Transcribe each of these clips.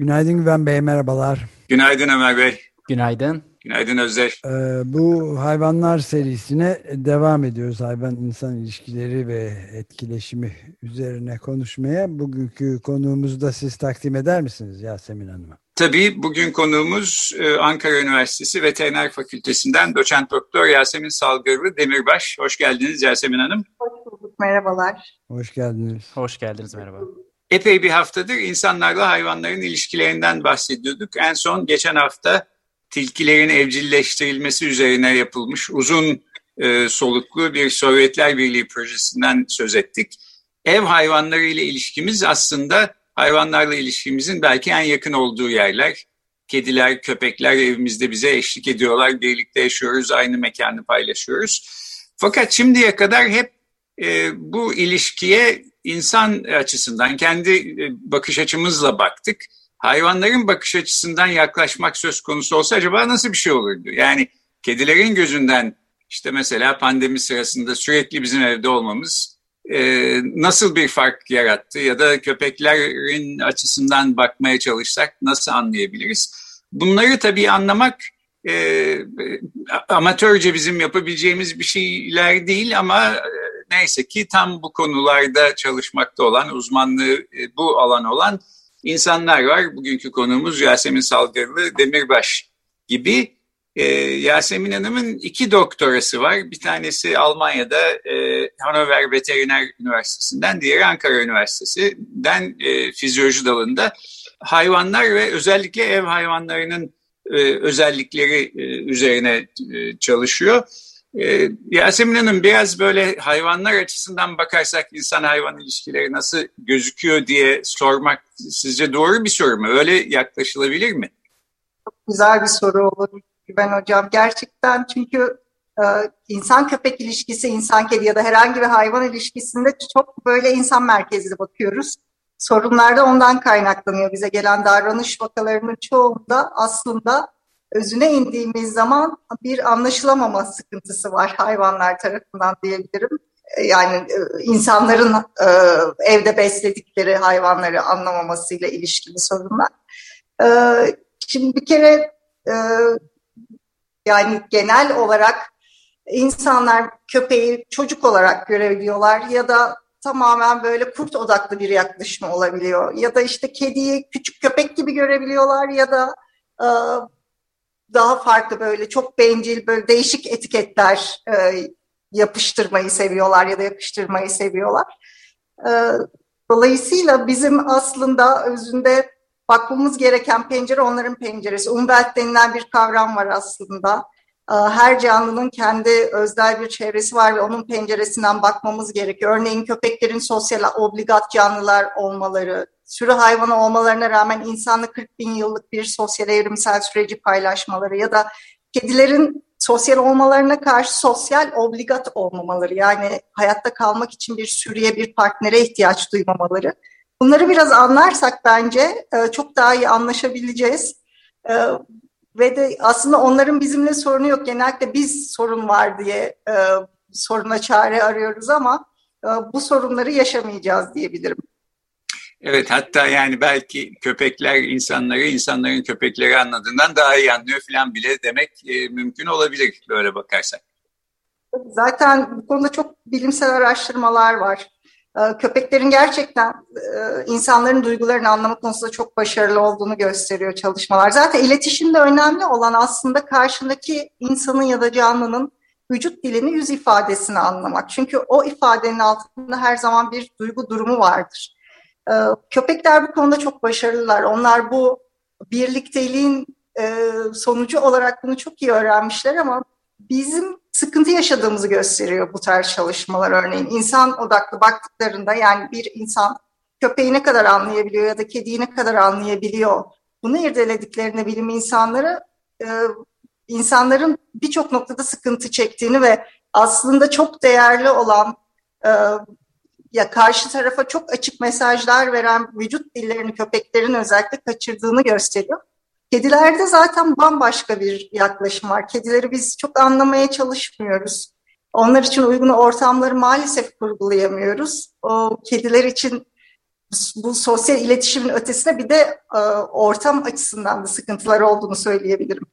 Günaydın Güven Bey, merhabalar. Günaydın Ömer Bey. Günaydın. Günaydın Özdeş. Ee, bu hayvanlar serisine devam ediyoruz. Hayvan-insan ilişkileri ve etkileşimi üzerine konuşmaya. Bugünkü konuğumuzu da siz takdim eder misiniz Yasemin Hanım'a? Tabii bugün konuğumuz e, Ankara Üniversitesi Veteriner Fakültesinden doçent doktor Yasemin Salgırlı Demirbaş. Hoş geldiniz Yasemin Hanım. Hoş bulduk, merhabalar. Hoş geldiniz. Hoş geldiniz, merhaba. Epey bir haftadır insanlarla hayvanların ilişkilerinden bahsediyorduk. En son geçen hafta tilkilerin evcilleştirilmesi üzerine yapılmış uzun e, soluklu bir Sovyetler Birliği projesinden söz ettik. Ev hayvanları ile ilişkimiz aslında hayvanlarla ilişkimizin belki en yakın olduğu yerler. Kediler, köpekler evimizde bize eşlik ediyorlar, birlikte yaşıyoruz, aynı mekanı paylaşıyoruz. Fakat şimdiye kadar hep e, bu ilişkiye insan açısından, kendi e, bakış açımızla baktık. Hayvanların bakış açısından yaklaşmak söz konusu olsa acaba nasıl bir şey olurdu? Yani kedilerin gözünden işte mesela pandemi sırasında sürekli bizim evde olmamız e, nasıl bir fark yarattı ya da köpeklerin açısından bakmaya çalışsak nasıl anlayabiliriz? Bunları tabii anlamak e, amatörce bizim yapabileceğimiz bir şeyler değil ama e, neyse ki tam bu konularda çalışmakta olan, uzmanlığı e, bu alan olan insanlar var. Bugünkü konuğumuz Yasemin Salgırlı Demirbaş gibi. Ee, Yasemin Hanım'ın iki doktorası var. Bir tanesi Almanya'da e, Hannover Veteriner Üniversitesi'nden, diğeri Ankara Üniversitesi'nden e, fizyoloji dalında. Hayvanlar ve özellikle ev hayvanlarının e, özellikleri e, üzerine e, çalışıyor. E, Yasemin Hanım biraz böyle hayvanlar açısından bakarsak insan hayvan ilişkileri nasıl gözüküyor diye sormak sizce doğru bir soru mu? Öyle yaklaşılabilir mi? Çok güzel bir soru olur ben hocam. Gerçekten çünkü e, insan köpek ilişkisi, insan kedi ya da herhangi bir hayvan ilişkisinde çok böyle insan merkezli bakıyoruz. Sorunlar da ondan kaynaklanıyor. Bize gelen davranış vakalarının çoğunda aslında özüne indiğimiz zaman bir anlaşılamama sıkıntısı var hayvanlar tarafından diyebilirim. E, yani e, insanların e, evde besledikleri hayvanları anlamamasıyla ilişkili sorunlar. Şimdi bir kere yani genel olarak insanlar köpeği çocuk olarak görebiliyorlar ya da tamamen böyle kurt odaklı bir yaklaşım olabiliyor. Ya da işte kediyi küçük köpek gibi görebiliyorlar ya da daha farklı böyle çok bencil böyle değişik etiketler e, yapıştırmayı seviyorlar ya da yapıştırmayı seviyorlar. E, dolayısıyla bizim aslında özünde bakmamız gereken pencere onların penceresi. Umwelt denilen bir kavram var aslında. E, her canlının kendi özel bir çevresi var ve onun penceresinden bakmamız gerekiyor. Örneğin köpeklerin sosyal obligat canlılar olmaları, sürü hayvanı olmalarına rağmen insanlı 40 bin yıllık bir sosyal evrimsel süreci paylaşmaları ya da kedilerin sosyal olmalarına karşı sosyal obligat olmamaları yani hayatta kalmak için bir sürüye bir partnere ihtiyaç duymamaları. Bunları biraz anlarsak bence e, çok daha iyi anlaşabileceğiz. E, ve de aslında onların bizimle sorunu yok. Genellikle biz sorun var diye e, soruna çare arıyoruz ama bu sorunları yaşamayacağız diyebilirim. Evet hatta yani belki köpekler insanları, insanların köpekleri anladığından daha iyi anlıyor falan bile demek e, mümkün olabilir böyle bakarsak. Zaten bu konuda çok bilimsel araştırmalar var. E, köpeklerin gerçekten e, insanların duygularını anlama konusunda çok başarılı olduğunu gösteriyor çalışmalar. Zaten iletişimde önemli olan aslında karşındaki insanın ya da canlının vücut dilini, yüz ifadesini anlamak. Çünkü o ifadenin altında her zaman bir duygu durumu vardır. Ee, köpekler bu konuda çok başarılılar. Onlar bu birlikteliğin e, sonucu olarak bunu çok iyi öğrenmişler ama bizim sıkıntı yaşadığımızı gösteriyor bu tarz çalışmalar örneğin. insan odaklı baktıklarında yani bir insan köpeği ne kadar anlayabiliyor ya da kediyi ne kadar anlayabiliyor bunu irdelediklerinde bilim insanları e, insanların birçok noktada sıkıntı çektiğini ve aslında çok değerli olan e, ya karşı tarafa çok açık mesajlar veren vücut dillerini köpeklerin özellikle kaçırdığını gösteriyor. Kedilerde zaten bambaşka bir yaklaşım var. Kedileri biz çok anlamaya çalışmıyoruz. Onlar için uygun ortamları maalesef kurgulayamıyoruz. O kediler için bu sosyal iletişimin ötesine bir de e, ortam açısından da sıkıntılar olduğunu söyleyebilirim.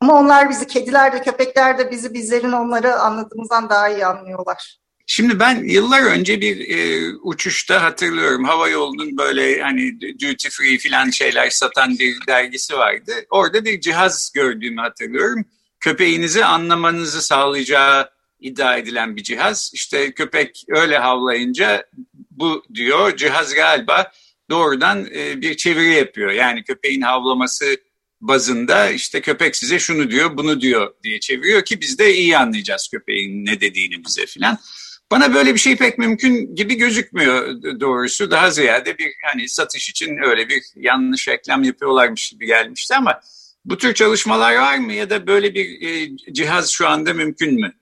Ama onlar bizi, kediler de köpekler de bizi bizlerin onları anladığımızdan daha iyi anlıyorlar. Şimdi ben yıllar önce bir e, uçuşta hatırlıyorum hava yolunun böyle hani duty free filan şeyler satan bir dergisi vardı. Orada bir cihaz gördüğümü hatırlıyorum. Köpeğinizi anlamanızı sağlayacağı iddia edilen bir cihaz. İşte köpek öyle havlayınca bu diyor cihaz galiba doğrudan e, bir çeviri yapıyor. Yani köpeğin havlaması bazında işte köpek size şunu diyor bunu diyor diye çeviriyor ki biz de iyi anlayacağız köpeğin ne dediğini bize filan. Bana böyle bir şey pek mümkün gibi gözükmüyor doğrusu. Daha ziyade bir hani satış için öyle bir yanlış reklam yapıyorlarmış gibi gelmişti ama bu tür çalışmalar var mı ya da böyle bir e, cihaz şu anda mümkün mü?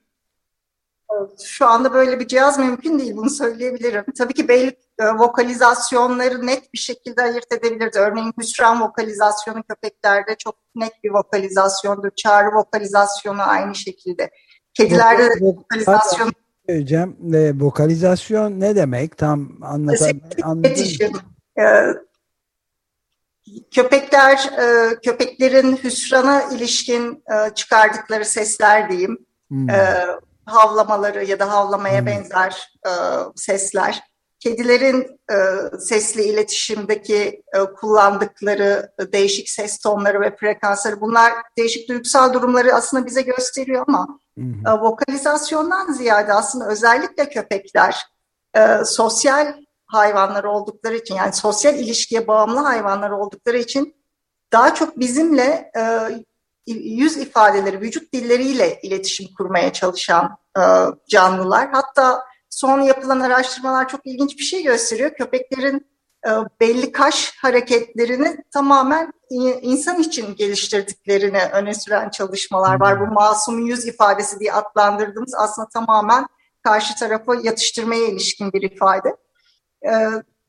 Şu anda böyle bir cihaz mümkün değil bunu söyleyebilirim. Tabii ki belli e, vokalizasyonları net bir şekilde ayırt edebilirdi. Örneğin hüsran vokalizasyonu köpeklerde çok net bir vokalizasyondur. Çağrı vokalizasyonu aynı şekilde. Kedilerde de vokalizasyon söyleyeceğim. E, vokalizasyon ne demek? Tam anlatabilir ee, Köpekler, e, köpeklerin hüsrana ilişkin e, çıkardıkları sesler diyeyim. Hmm. E, havlamaları ya da havlamaya hmm. benzer e, sesler. Kedilerin e, sesli iletişimdeki e, kullandıkları e, değişik ses tonları ve frekansları bunlar değişik duygusal durumları aslında bize gösteriyor ama hı. E, vokalizasyondan ziyade aslında özellikle köpekler e, sosyal hayvanlar oldukları için yani sosyal ilişkiye bağımlı hayvanlar oldukları için daha çok bizimle e, yüz ifadeleri, vücut dilleriyle iletişim kurmaya çalışan e, canlılar. Hatta son yapılan araştırmalar çok ilginç bir şey gösteriyor. Köpeklerin belli kaş hareketlerini tamamen insan için geliştirdiklerini öne süren çalışmalar var. Bu masum yüz ifadesi diye adlandırdığımız aslında tamamen karşı tarafa yatıştırmaya ilişkin bir ifade. E,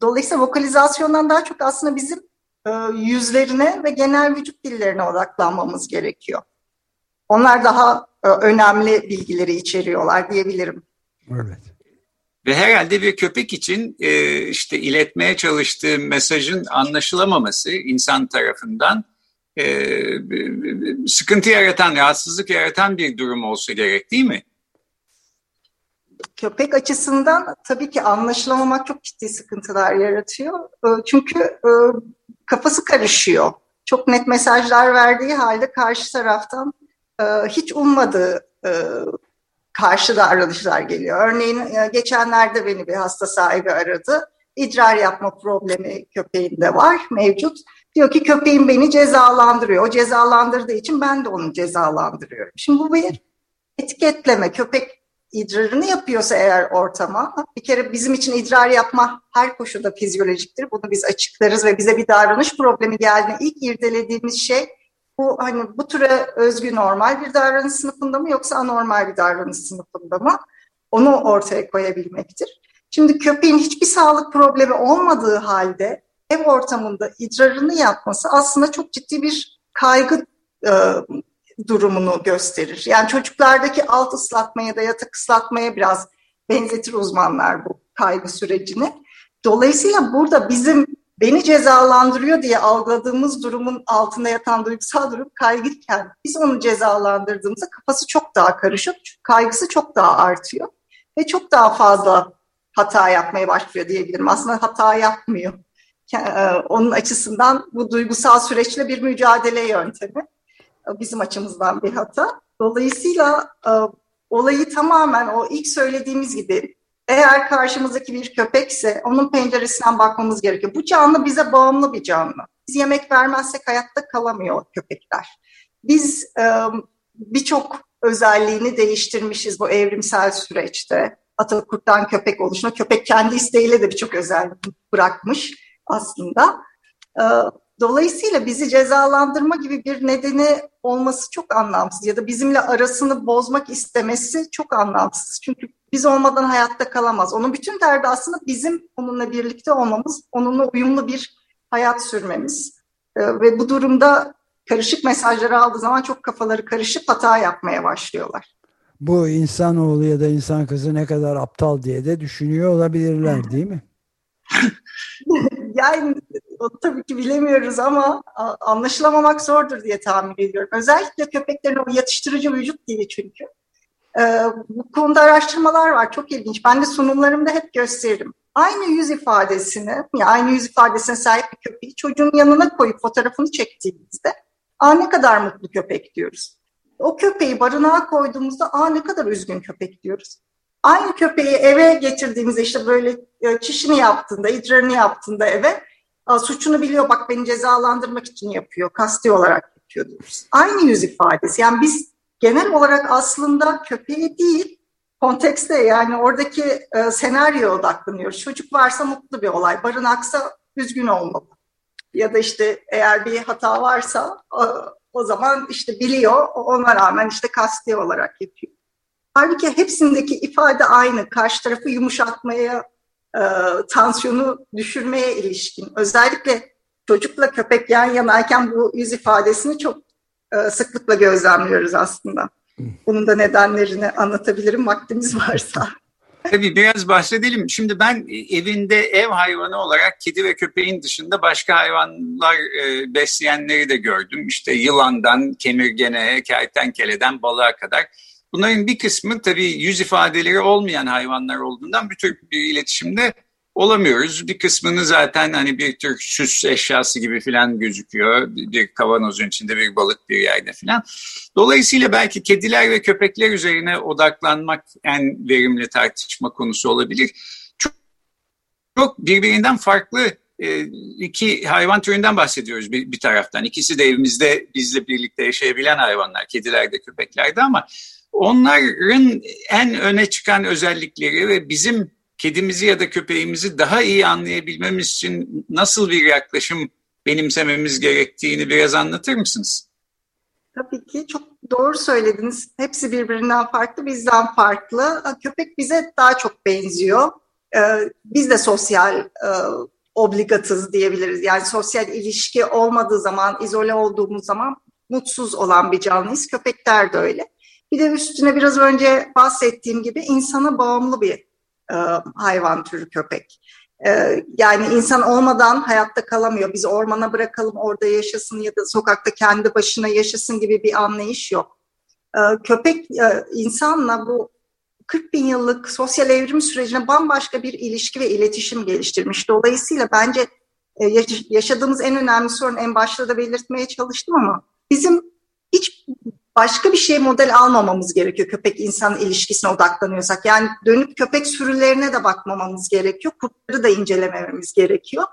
dolayısıyla vokalizasyondan daha çok aslında bizim e, yüzlerine ve genel vücut dillerine odaklanmamız gerekiyor. Onlar daha önemli bilgileri içeriyorlar diyebilirim. Evet. Ve herhalde bir köpek için e, işte iletmeye çalıştığı mesajın anlaşılamaması insan tarafından e, sıkıntı yaratan, rahatsızlık yaratan bir durum olsa gerek değil mi? Köpek açısından tabii ki anlaşılamamak çok ciddi sıkıntılar yaratıyor. E, çünkü e, kafası karışıyor. Çok net mesajlar verdiği halde karşı taraftan e, hiç ummadığı karşı davranışlar geliyor. Örneğin e, geçenlerde beni bir hasta sahibi aradı. İdrar yapma problemi köpeğinde var, mevcut. Diyor ki köpeğim beni cezalandırıyor. O cezalandırdığı için ben de onu cezalandırıyorum. Şimdi bu bir etiketleme. Köpek idrarını yapıyorsa eğer ortama, bir kere bizim için idrar yapma her koşulda fizyolojiktir. Bunu biz açıklarız ve bize bir davranış problemi geldiğinde ilk irdelediğimiz şey bu hani bu türe özgü normal bir davranış sınıfında mı yoksa anormal bir davranış sınıfında mı? Onu ortaya koyabilmektir. Şimdi köpeğin hiçbir sağlık problemi olmadığı halde ev ortamında idrarını yapması aslında çok ciddi bir kaygı e, durumunu gösterir. Yani çocuklardaki alt ıslatmaya da yatak ıslatmaya biraz benzetir uzmanlar bu kaygı sürecini. Dolayısıyla burada bizim beni cezalandırıyor diye algıladığımız durumun altında yatan duygusal durum kaygıyken biz onu cezalandırdığımızda kafası çok daha karışık, kaygısı çok daha artıyor ve çok daha fazla hata yapmaya başlıyor diyebilirim. Aslında hata yapmıyor. E, onun açısından bu duygusal süreçle bir mücadele yöntemi. E, bizim açımızdan bir hata. Dolayısıyla e, olayı tamamen o ilk söylediğimiz gibi eğer karşımızdaki bir köpekse onun penceresinden bakmamız gerekiyor. Bu canlı bize bağımlı bir canlı. Biz yemek vermezsek hayatta kalamıyor köpekler. Biz e, birçok özelliğini değiştirmişiz bu evrimsel süreçte. Atakurt'tan köpek oluşuna. Köpek kendi isteğiyle de birçok özellik bırakmış aslında. Ee, dolayısıyla bizi cezalandırma gibi bir nedeni olması çok anlamsız ya da bizimle arasını bozmak istemesi çok anlamsız. Çünkü biz olmadan hayatta kalamaz. Onun bütün derdi aslında bizim onunla birlikte olmamız, onunla uyumlu bir hayat sürmemiz. Ee, ve bu durumda karışık mesajları aldığı zaman çok kafaları karışıp hata yapmaya başlıyorlar. Bu insanoğlu ya da insan kızı ne kadar aptal diye de düşünüyor olabilirler değil mi? yani tabii ki bilemiyoruz ama anlaşılamamak zordur diye tahmin ediyorum. Özellikle köpeklerin o yatıştırıcı vücut dili çünkü. Ee, bu konuda araştırmalar var. Çok ilginç. Ben de sunumlarımda hep gösteririm. Aynı yüz ifadesini, aynı yüz ifadesine sahip bir köpeği çocuğun yanına koyup fotoğrafını çektiğimizde aa ne kadar mutlu köpek diyoruz. O köpeği barınağa koyduğumuzda aa ne kadar üzgün köpek diyoruz. Aynı köpeği eve getirdiğimizde işte böyle e, çişini yaptığında, idrarını yaptığında eve suçunu biliyor bak beni cezalandırmak için yapıyor, kasti olarak yapıyor diyoruz. Aynı yüz ifadesi. Yani biz genel olarak aslında köpeği değil, kontekste yani oradaki e, senaryoya odaklanıyoruz. Çocuk varsa mutlu bir olay, barınaksa üzgün olmalı. Ya da işte eğer bir hata varsa o, o zaman işte biliyor, ona rağmen işte kasti olarak yapıyor. Halbuki hepsindeki ifade aynı. Karşı tarafı yumuşatmaya, e, tansiyonu düşürmeye ilişkin. Özellikle çocukla köpek yan yanayken bu yüz ifadesini çok e, sıklıkla gözlemliyoruz aslında. Bunun da nedenlerini anlatabilirim vaktimiz varsa. Tabii biraz bahsedelim. Şimdi ben evinde ev hayvanı olarak kedi ve köpeğin dışında başka hayvanlar e, besleyenleri de gördüm. İşte yılandan, kemirgeneye, kertenkeleden balığa kadar. Bunların bir kısmı tabii yüz ifadeleri olmayan hayvanlar olduğundan bir tür bir iletişimde olamıyoruz. Bir kısmını zaten hani bir tür süs eşyası gibi falan gözüküyor. Bir kavanozun içinde bir balık bir yerde falan. Dolayısıyla belki kediler ve köpekler üzerine odaklanmak en verimli tartışma konusu olabilir. Çok, çok birbirinden farklı e, iki hayvan türünden bahsediyoruz bir, bir taraftan. İkisi de evimizde bizle birlikte yaşayabilen hayvanlar, kediler de köpekler de ama onların en öne çıkan özellikleri ve bizim kedimizi ya da köpeğimizi daha iyi anlayabilmemiz için nasıl bir yaklaşım benimsememiz gerektiğini biraz anlatır mısınız? Tabii ki çok doğru söylediniz. Hepsi birbirinden farklı, bizden farklı. Köpek bize daha çok benziyor. Ee, biz de sosyal e, obligatız diyebiliriz. Yani sosyal ilişki olmadığı zaman, izole olduğumuz zaman mutsuz olan bir canlıyız. Köpekler de öyle. Bir de üstüne biraz önce bahsettiğim gibi insana bağımlı bir e, hayvan türü köpek. E, yani insan olmadan hayatta kalamıyor. Biz ormana bırakalım orada yaşasın ya da sokakta kendi başına yaşasın gibi bir anlayış yok. E, köpek e, insanla bu 40 bin yıllık sosyal evrim sürecine bambaşka bir ilişki ve iletişim geliştirmiş. Dolayısıyla bence e, yaşadığımız en önemli sorun en başta da belirtmeye çalıştım ama bizim hiç başka bir şey model almamamız gerekiyor köpek insan ilişkisine odaklanıyorsak. Yani dönüp köpek sürülerine de bakmamamız gerekiyor. Kurtları da incelemememiz gerekiyor.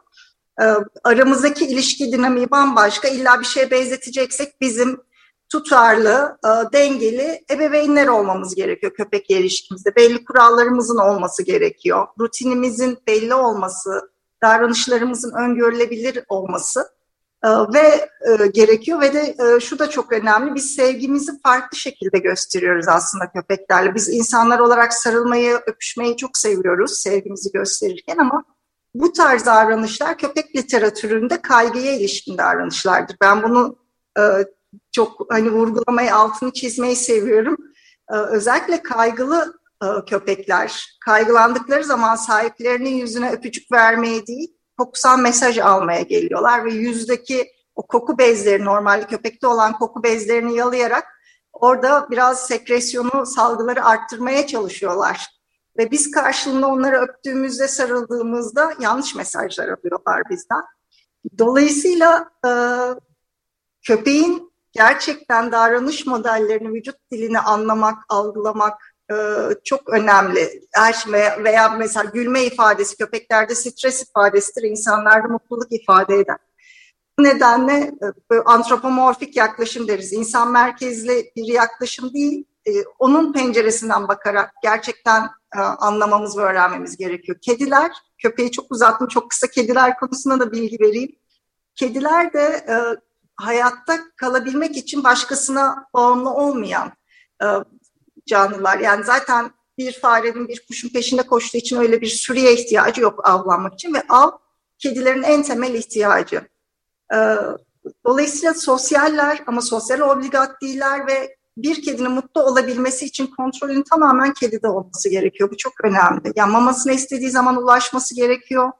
Ee, aramızdaki ilişki dinamiği bambaşka. İlla bir şeye benzeteceksek bizim tutarlı, e, dengeli ebeveynler olmamız gerekiyor köpek ilişkimizde. Belli kurallarımızın olması gerekiyor. Rutinimizin belli olması, davranışlarımızın öngörülebilir olması ve e, gerekiyor ve de e, şu da çok önemli biz sevgimizi farklı şekilde gösteriyoruz aslında köpeklerle. Biz insanlar olarak sarılmayı, öpüşmeyi çok seviyoruz sevgimizi gösterirken ama bu tarz davranışlar köpek literatüründe kaygıya ilişkin davranışlardır. Ben bunu e, çok hani vurgulamayı, altını çizmeyi seviyorum. Özellikle kaygılı köpekler kaygılandıkları zaman sahiplerinin yüzüne öpücük vermeyi değil, kokusal mesaj almaya geliyorlar ve yüzdeki o koku bezleri normalde köpekte olan koku bezlerini yalayarak orada biraz sekresyonu salgıları arttırmaya çalışıyorlar. Ve biz karşılığında onları öptüğümüzde sarıldığımızda yanlış mesajlar alıyorlar bizden. Dolayısıyla e, köpeğin gerçekten davranış modellerini, vücut dilini anlamak, algılamak, çok önemli. Şey veya mesela gülme ifadesi köpeklerde stres ifadesidir, insanlarda mutluluk ifade eder. Bu nedenle e, antropomorfik yaklaşım deriz. İnsan merkezli bir yaklaşım değil, e, onun penceresinden bakarak gerçekten e, anlamamız ve öğrenmemiz gerekiyor. Kediler, köpeği çok uzattım, çok kısa kediler konusunda da bilgi vereyim. Kediler de e, hayatta kalabilmek için başkasına bağımlı olmayan e, canlılar. Yani zaten bir farenin bir kuşun peşinde koştuğu için öyle bir sürüye ihtiyacı yok avlanmak için ve av kedilerin en temel ihtiyacı. E, dolayısıyla sosyaller ama sosyal obligat değiller ve bir kedinin mutlu olabilmesi için kontrolün tamamen kedide olması gerekiyor. Bu çok önemli. Yani mamasına istediği zaman ulaşması gerekiyor.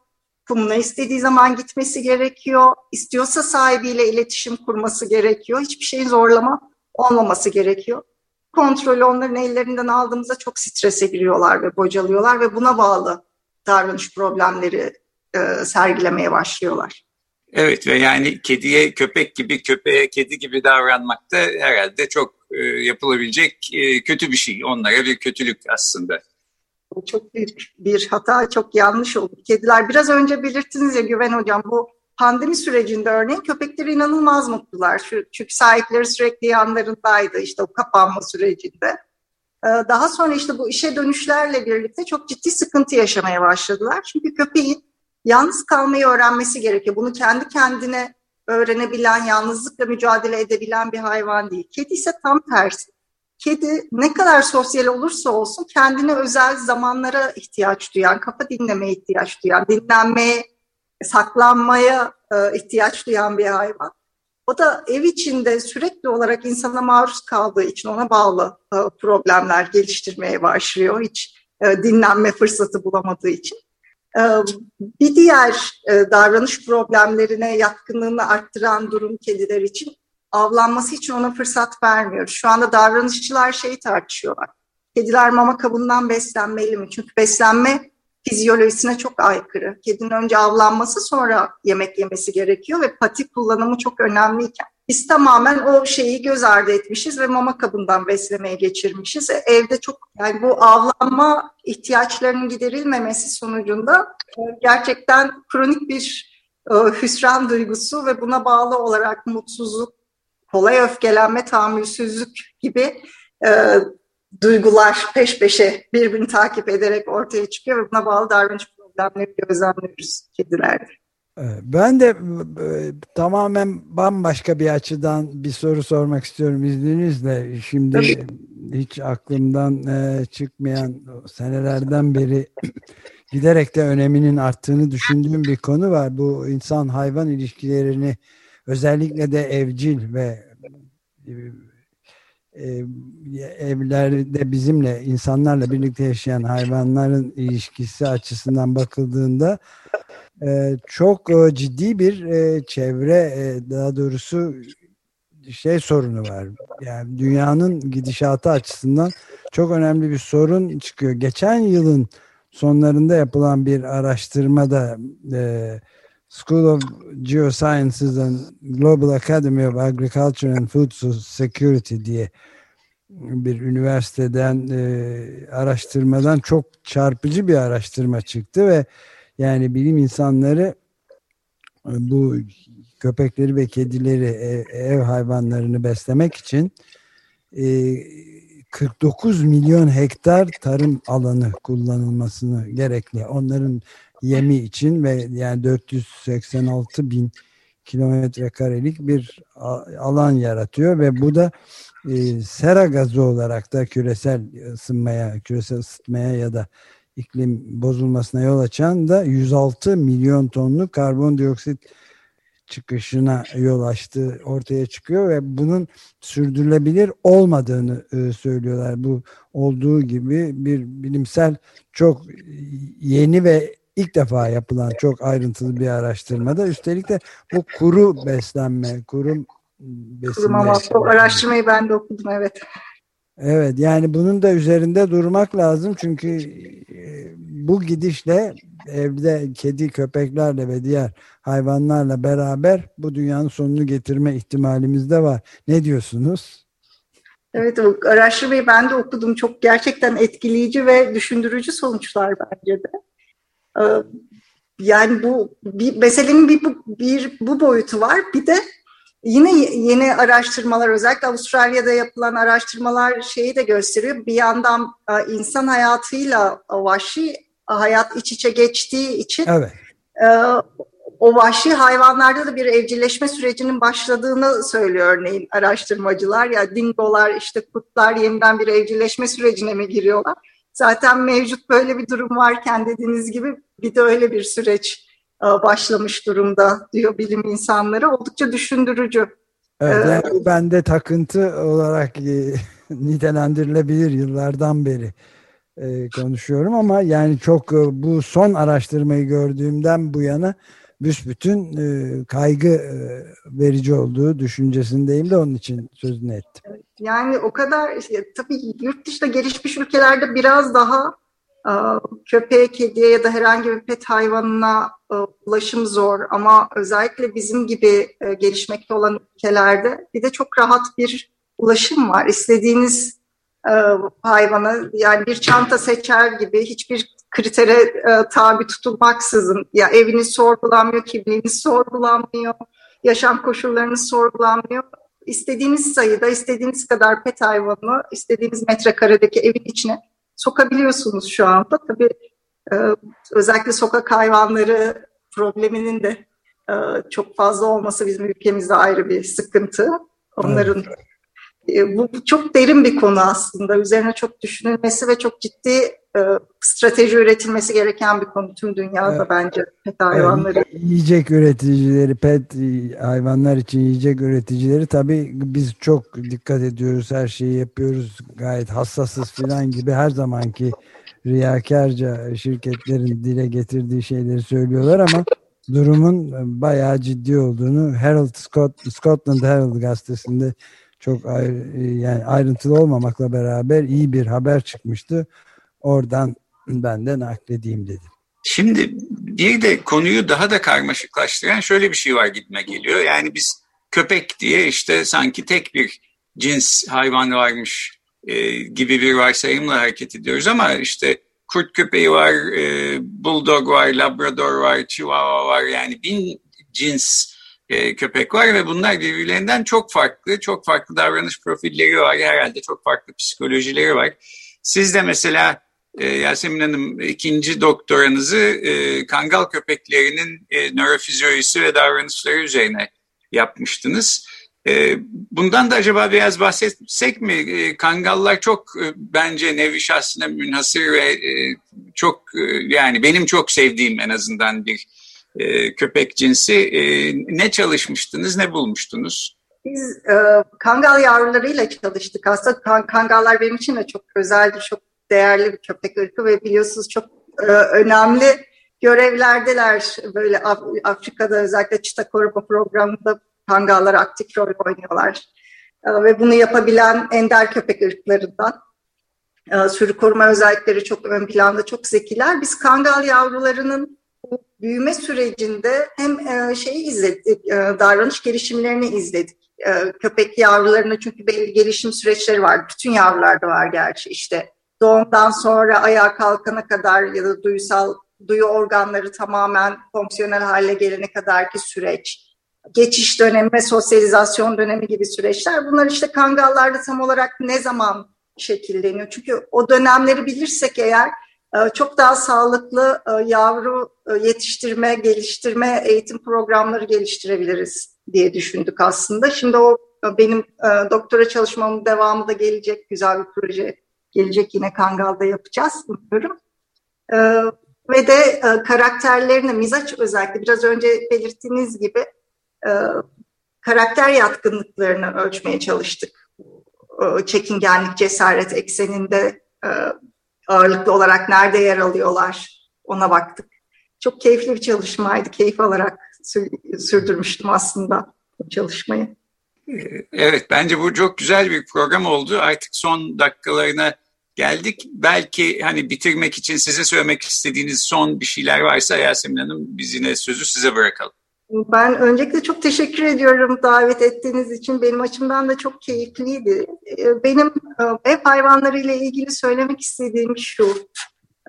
Kumuna istediği zaman gitmesi gerekiyor. İstiyorsa sahibiyle iletişim kurması gerekiyor. Hiçbir şeyin zorlama olmaması gerekiyor. Kontrolü onların ellerinden aldığımızda çok strese giriyorlar ve bocalıyorlar ve buna bağlı davranış problemleri e, sergilemeye başlıyorlar. Evet ve yani kediye köpek gibi, köpeğe kedi gibi davranmak da herhalde çok e, yapılabilecek e, kötü bir şey. Onlara bir kötülük aslında. Çok büyük bir hata, çok yanlış oldu. Kediler biraz önce belirttiniz ya Güven Hocam bu pandemi sürecinde örneğin köpekleri inanılmaz mutlular. Çünkü sahipleri sürekli yanlarındaydı işte o kapanma sürecinde. Ee, daha sonra işte bu işe dönüşlerle birlikte çok ciddi sıkıntı yaşamaya başladılar. Çünkü köpeğin yalnız kalmayı öğrenmesi gerekiyor. Bunu kendi kendine öğrenebilen, yalnızlıkla mücadele edebilen bir hayvan değil. Kedi ise tam tersi. Kedi ne kadar sosyal olursa olsun kendine özel zamanlara ihtiyaç duyan, kafa dinlemeye ihtiyaç duyan, dinlenmeye, saklanmaya e, ihtiyaç duyan bir hayvan. O da ev içinde sürekli olarak insana maruz kaldığı için ona bağlı e, problemler geliştirmeye başlıyor. Hiç e, dinlenme fırsatı bulamadığı için. Bir diğer davranış problemlerine yatkınlığını arttıran durum kediler için avlanması için ona fırsat vermiyor. Şu anda davranışçılar şeyi tartışıyorlar. Kediler mama kabından beslenmeli mi? Çünkü beslenme fizyolojisine çok aykırı. Kedinin önce avlanması sonra yemek yemesi gerekiyor ve pati kullanımı çok önemliyken biz tamamen o şeyi göz ardı etmişiz ve mama kabından beslemeye geçirmişiz. Evde çok yani bu avlanma ihtiyaçlarının giderilmemesi sonucunda e, gerçekten kronik bir e, hüsran duygusu ve buna bağlı olarak mutsuzluk, kolay öfkelenme, tahammülsüzlük gibi e, duygular peş peşe birbirini takip ederek ortaya çıkıyor buna bağlı davranış problemleri gözlemliyoruz kedilerde. Ben de e, tamamen bambaşka bir açıdan bir soru sormak istiyorum izninizle. Şimdi Tabii. hiç aklımdan e, çıkmayan senelerden beri giderek de öneminin arttığını düşündüğüm bir konu var. Bu insan hayvan ilişkilerini özellikle de evcil ve e, evlerde bizimle insanlarla birlikte yaşayan hayvanların ilişkisi açısından bakıldığında çok ciddi bir çevre daha doğrusu şey sorunu var. Yani dünyanın gidişatı açısından çok önemli bir sorun çıkıyor. Geçen yılın sonlarında yapılan bir araştırmada e, School of Geosciences and Global Academy of Agriculture and Food Security diye bir üniversiteden e, araştırmadan çok çarpıcı bir araştırma çıktı ve yani bilim insanları e, bu köpekleri ve kedileri ev, ev hayvanlarını beslemek için 49 e, milyon hektar tarım alanı kullanılmasını gerekli. Onların yemi için ve yani 486 bin kilometre karelik bir alan yaratıyor ve bu da e, sera gazı olarak da küresel ısınmaya, küresel ısıtmaya ya da iklim bozulmasına yol açan da 106 milyon tonlu karbondioksit çıkışına yol açtığı ortaya çıkıyor ve bunun sürdürülebilir olmadığını e, söylüyorlar. Bu olduğu gibi bir bilimsel çok yeni ve ilk defa yapılan çok ayrıntılı bir araştırmada üstelik de bu kuru beslenme, kuru besinler. Kuru mama, araştırmayı ben de okudum evet. Evet yani bunun da üzerinde durmak lazım çünkü e, bu gidişle evde kedi köpeklerle ve diğer hayvanlarla beraber bu dünyanın sonunu getirme ihtimalimiz de var. Ne diyorsunuz? Evet araştırmayı ben de okudum. Çok gerçekten etkileyici ve düşündürücü sonuçlar bence de. Ee, yani bu bir meselenin bir, bir bu boyutu var. Bir de Yine yeni araştırmalar özellikle Avustralya'da yapılan araştırmalar şeyi de gösteriyor. Bir yandan e, insan hayatıyla vahşi hayat iç içe geçtiği için evet. E, o vahşi hayvanlarda da bir evcilleşme sürecinin başladığını söylüyor örneğin araştırmacılar. Ya dingolar işte kurtlar yeniden bir evcilleşme sürecine mi giriyorlar? Zaten mevcut böyle bir durum varken dediğiniz gibi bir de öyle bir süreç e, başlamış durumda diyor bilim insanları. Oldukça düşündürücü. Evet, ee, yani bende takıntı olarak e, nitelendirilebilir yıllardan beri e, konuşuyorum ama yani çok bu son araştırmayı gördüğümden bu yana büsbütün kaygı verici olduğu düşüncesindeyim de onun için sözünü ettim. Yani o kadar tabii yurt dışında gelişmiş ülkelerde biraz daha köpeğe, kediye ya da herhangi bir pet hayvanına e, ulaşım zor ama özellikle bizim gibi e, gelişmekte olan ülkelerde bir de çok rahat bir ulaşım var. İstediğiniz e, hayvanı yani bir çanta seçer gibi hiçbir kritere tabi tutulmaksızın ya eviniz sorgulanmıyor, kimliğiniz sorgulanmıyor, yaşam koşullarınız sorgulanmıyor. İstediğiniz sayıda, istediğiniz kadar pet hayvanı, istediğiniz metrekaredeki evin içine sokabiliyorsunuz şu anda. Tabii e, özellikle sokak hayvanları probleminin de e, çok fazla olması bizim ülkemizde ayrı bir sıkıntı. Onların e, bu, bu çok derin bir konu aslında. Üzerine çok düşünülmesi ve çok ciddi e, strateji üretilmesi gereken bir konu tüm dünyada evet. bence pet hayvanları. Evet, yiyecek üreticileri, pet hayvanlar için yiyecek üreticileri tabii biz çok dikkat ediyoruz, her şeyi yapıyoruz, gayet hassasız falan gibi her zamanki riyakarca şirketlerin dile getirdiği şeyleri söylüyorlar ama durumun bayağı ciddi olduğunu Herald Scott, Scotland Herald gazetesinde çok ayrı, yani ayrıntılı olmamakla beraber iyi bir haber çıkmıştı. Oradan ben de nakledeyim dedim. Şimdi bir de konuyu daha da karmaşıklaştıran şöyle bir şey var gitme geliyor. Yani biz köpek diye işte sanki tek bir cins hayvan varmış e, gibi bir varsayımla hareket ediyoruz ama işte kurt köpeği var, e, bulldog var, labrador var, chihuahua var yani bin cins e, köpek var ve bunlar birbirlerinden çok farklı, çok farklı davranış profilleri var, herhalde çok farklı psikolojileri var. Siz de mesela e, Yasemin Hanım ikinci doktoranızı e, kangal köpeklerinin e, nörofizyolojisi ve davranışları üzerine yapmıştınız. E, bundan da acaba biraz bahsetsek mi? E, kangallar çok e, bence nevi şahsına münhasır ve e, çok e, yani benim çok sevdiğim en azından bir e, köpek cinsi. E, ne çalışmıştınız, ne bulmuştunuz? Biz e, kangal yavrularıyla çalıştık. Aslında kan, kangallar benim için de çok özeldir, çok değerli bir köpek ırkı ve biliyorsunuz çok e, önemli görevlerdeler. Böyle Af Afrika'da özellikle çıta koruma programında kangallar aktif rol oynuyorlar. E, ve bunu yapabilen ender köpek ırklarından. E, sürü koruma özellikleri çok ön planda, çok zekiler. Biz kangal yavrularının büyüme sürecinde hem e, şeyi izledik, e, davranış gelişimlerini izledik. E, köpek yavrularına çünkü belli gelişim süreçleri var. Bütün yavrularda var gerçi işte. Doğumdan sonra ayağa kalkana kadar ya da duysal duyu organları tamamen fonksiyonel hale gelene kadarki süreç, geçiş dönemi ve sosyalizasyon dönemi gibi süreçler. Bunlar işte kangallarda tam olarak ne zaman şekilleniyor? Çünkü o dönemleri bilirsek eğer çok daha sağlıklı e, yavru e, yetiştirme, geliştirme, eğitim programları geliştirebiliriz diye düşündük aslında. Şimdi o e, benim doktora çalışmamın devamı da gelecek, güzel bir proje gelecek yine Kangal'da yapacağız umuyorum. Ve de karakterlerini, mizaç özellikle biraz önce belirttiğiniz gibi karakter yatkınlıklarını ölçmeye çalıştık. Çekingenlik, cesaret ekseninde ağırlıklı olarak nerede yer alıyorlar ona baktık. Çok keyifli bir çalışmaydı. Keyif alarak sürdürmüştüm aslında bu çalışmayı. Evet bence bu çok güzel bir program oldu. Artık son dakikalarına geldik. Belki hani bitirmek için size söylemek istediğiniz son bir şeyler varsa Yasemin Hanım biz yine sözü size bırakalım. Ben öncelikle çok teşekkür ediyorum davet ettiğiniz için. Benim açımdan da çok keyifliydi. Ee, benim e, ev hayvanları ile ilgili söylemek istediğim şu.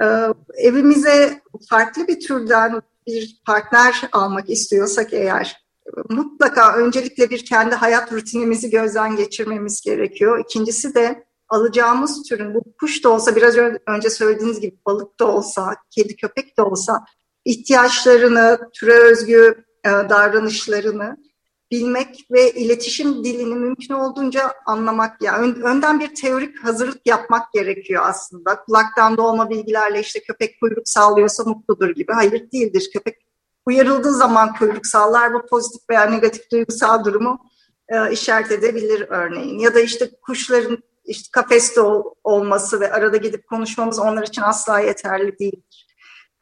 Ee, evimize farklı bir türden bir partner almak istiyorsak eğer mutlaka öncelikle bir kendi hayat rutinimizi gözden geçirmemiz gerekiyor. İkincisi de alacağımız türün bu kuş da olsa biraz önce söylediğiniz gibi balık da olsa, kedi köpek de olsa ihtiyaçlarını, türe özgü davranışlarını bilmek ve iletişim dilini mümkün olduğunca anlamak yani önden bir teorik hazırlık yapmak gerekiyor aslında. Kulaktan dolma bilgilerle işte köpek kuyruk sallıyorsa mutludur gibi. Hayır değildir. Köpek uyarıldığı zaman kuyruk sallar bu pozitif veya negatif duygusal durumu e, işaret edebilir örneğin. Ya da işte kuşların işte kafeste ol, olması ve arada gidip konuşmamız onlar için asla yeterli değildir.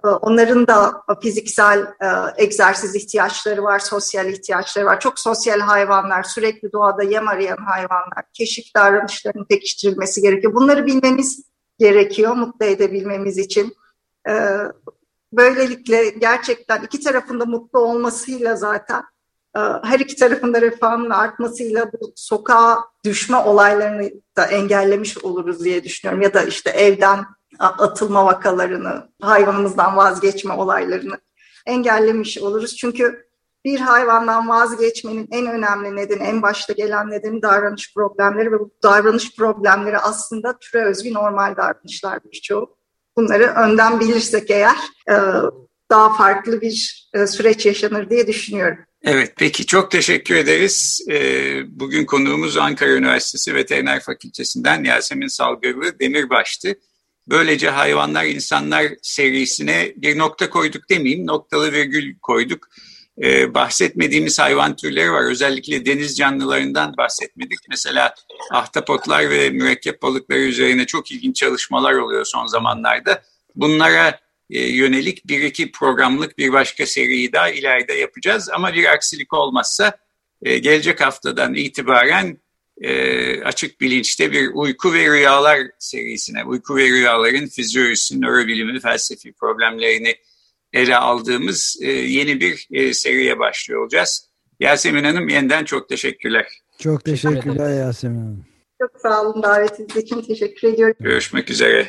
Ee, onların da fiziksel e, egzersiz ihtiyaçları var, sosyal ihtiyaçları var. Çok sosyal hayvanlar, sürekli doğada yem arayan hayvanlar, keşif davranışlarının pekiştirilmesi gerekiyor. Bunları bilmemiz gerekiyor mutlu edebilmemiz için. Ee, böylelikle gerçekten iki tarafında mutlu olmasıyla zaten e, her iki tarafında refahın artmasıyla bu sokağa düşme olaylarını da engellemiş oluruz diye düşünüyorum. Ya da işte evden atılma vakalarını, hayvanımızdan vazgeçme olaylarını engellemiş oluruz. Çünkü bir hayvandan vazgeçmenin en önemli nedeni, en başta gelen nedeni davranış problemleri ve bu davranış problemleri aslında türe özgü normal davranışlar birçoğu. Bunları önden bilirsek eğer e, daha farklı bir e, süreç yaşanır diye düşünüyorum. Evet, peki çok teşekkür ederiz. E, bugün konuğumuz Ankara Üniversitesi Veteriner Fakültesinden Yasemin Salgırlı Demirbaş'tı. Böylece hayvanlar insanlar serisine bir nokta koyduk demeyeyim, noktalı virgül koyduk. Ee, bahsetmediğimiz hayvan türleri var. Özellikle deniz canlılarından bahsetmedik. Mesela ahtapotlar ve mürekkep balıkları üzerine çok ilginç çalışmalar oluyor son zamanlarda. Bunlara e, yönelik bir iki programlık bir başka seriyi daha ileride yapacağız. Ama bir aksilik olmazsa e, gelecek haftadan itibaren e, açık bilinçte bir uyku ve rüyalar serisine, uyku ve rüyaların fizyolojisi, nörobilimi, felsefi problemlerini ele aldığımız e, yeni bir e, seriye başlıyor olacağız. Yasemin Hanım yeniden çok teşekkürler. Çok teşekkürler Yasemin Hanım. Çok sağ olun davetiniz için teşekkür ediyorum. Görüşmek üzere.